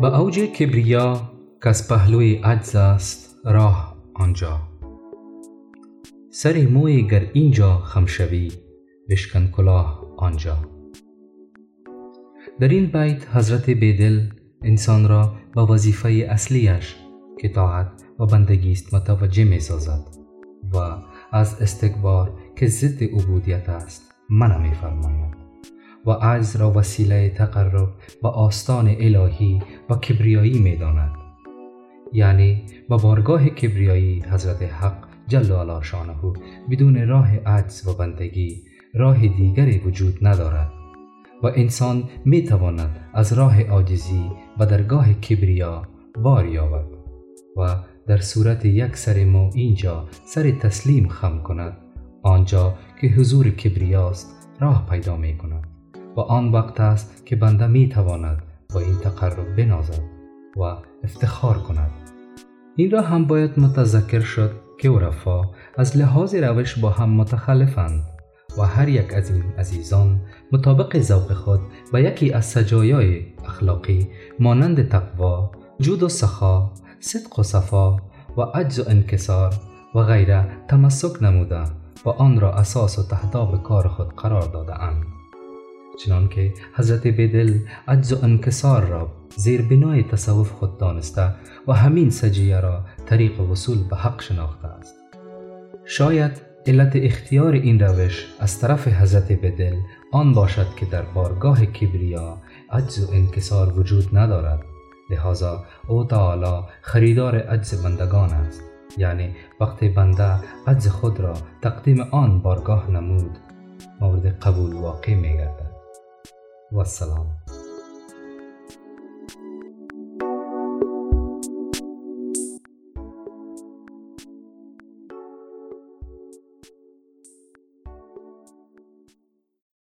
به اوج کبریا کس پهلوی عجز است راه آنجا. سر موی گر اینجا خم شوی بشکن کلاه آنجا. در این بیت حضرت بیدل انسان را به وظیفه اصلیش که طاعت و بندگی است متوجه می سازد و از استکبار که ضد عبودیت است منع می فرماید. و عجز را وسیله تقرب به آستان الهی و کبریایی می داند یعنی به بارگاه کبریایی حضرت حق جل علا شانه بدون راه عجز و بندگی راه دیگری وجود ندارد و انسان می تواند از راه عاجزی و درگاه کبریا بار یابد و در صورت یک سر مو اینجا سر تسلیم خم کند آنجا که حضور کبریاست راه پیدا می کند و آن وقت است که بنده می تواند با این تقرب بنازد و افتخار کند این را هم باید متذکر شد که عرفا از لحاظ روش با هم متخلفند و هر یک از این عزیزان مطابق ذوق خود به یکی از سجایای اخلاقی مانند تقوا، جود و سخا، صدق و صفا و عجز و انکسار و غیره تمسک نموده و آن را اساس و تهداب کار خود قرار داده اند. چنانکه حضرت بدل عجز و انکسار را زیر بنای تصوف خود دانسته و همین سجیه را طریق وصول به حق شناخته است. شاید علت اختیار این روش از طرف حضرت بدل آن باشد که در بارگاه کبریا عجز و انکسار وجود ندارد. لحاظا او تعالی خریدار عجز بندگان است. یعنی وقتی بنده عجز خود را تقدیم آن بارگاه نمود. مورد قبول واقع می گردد والسلام.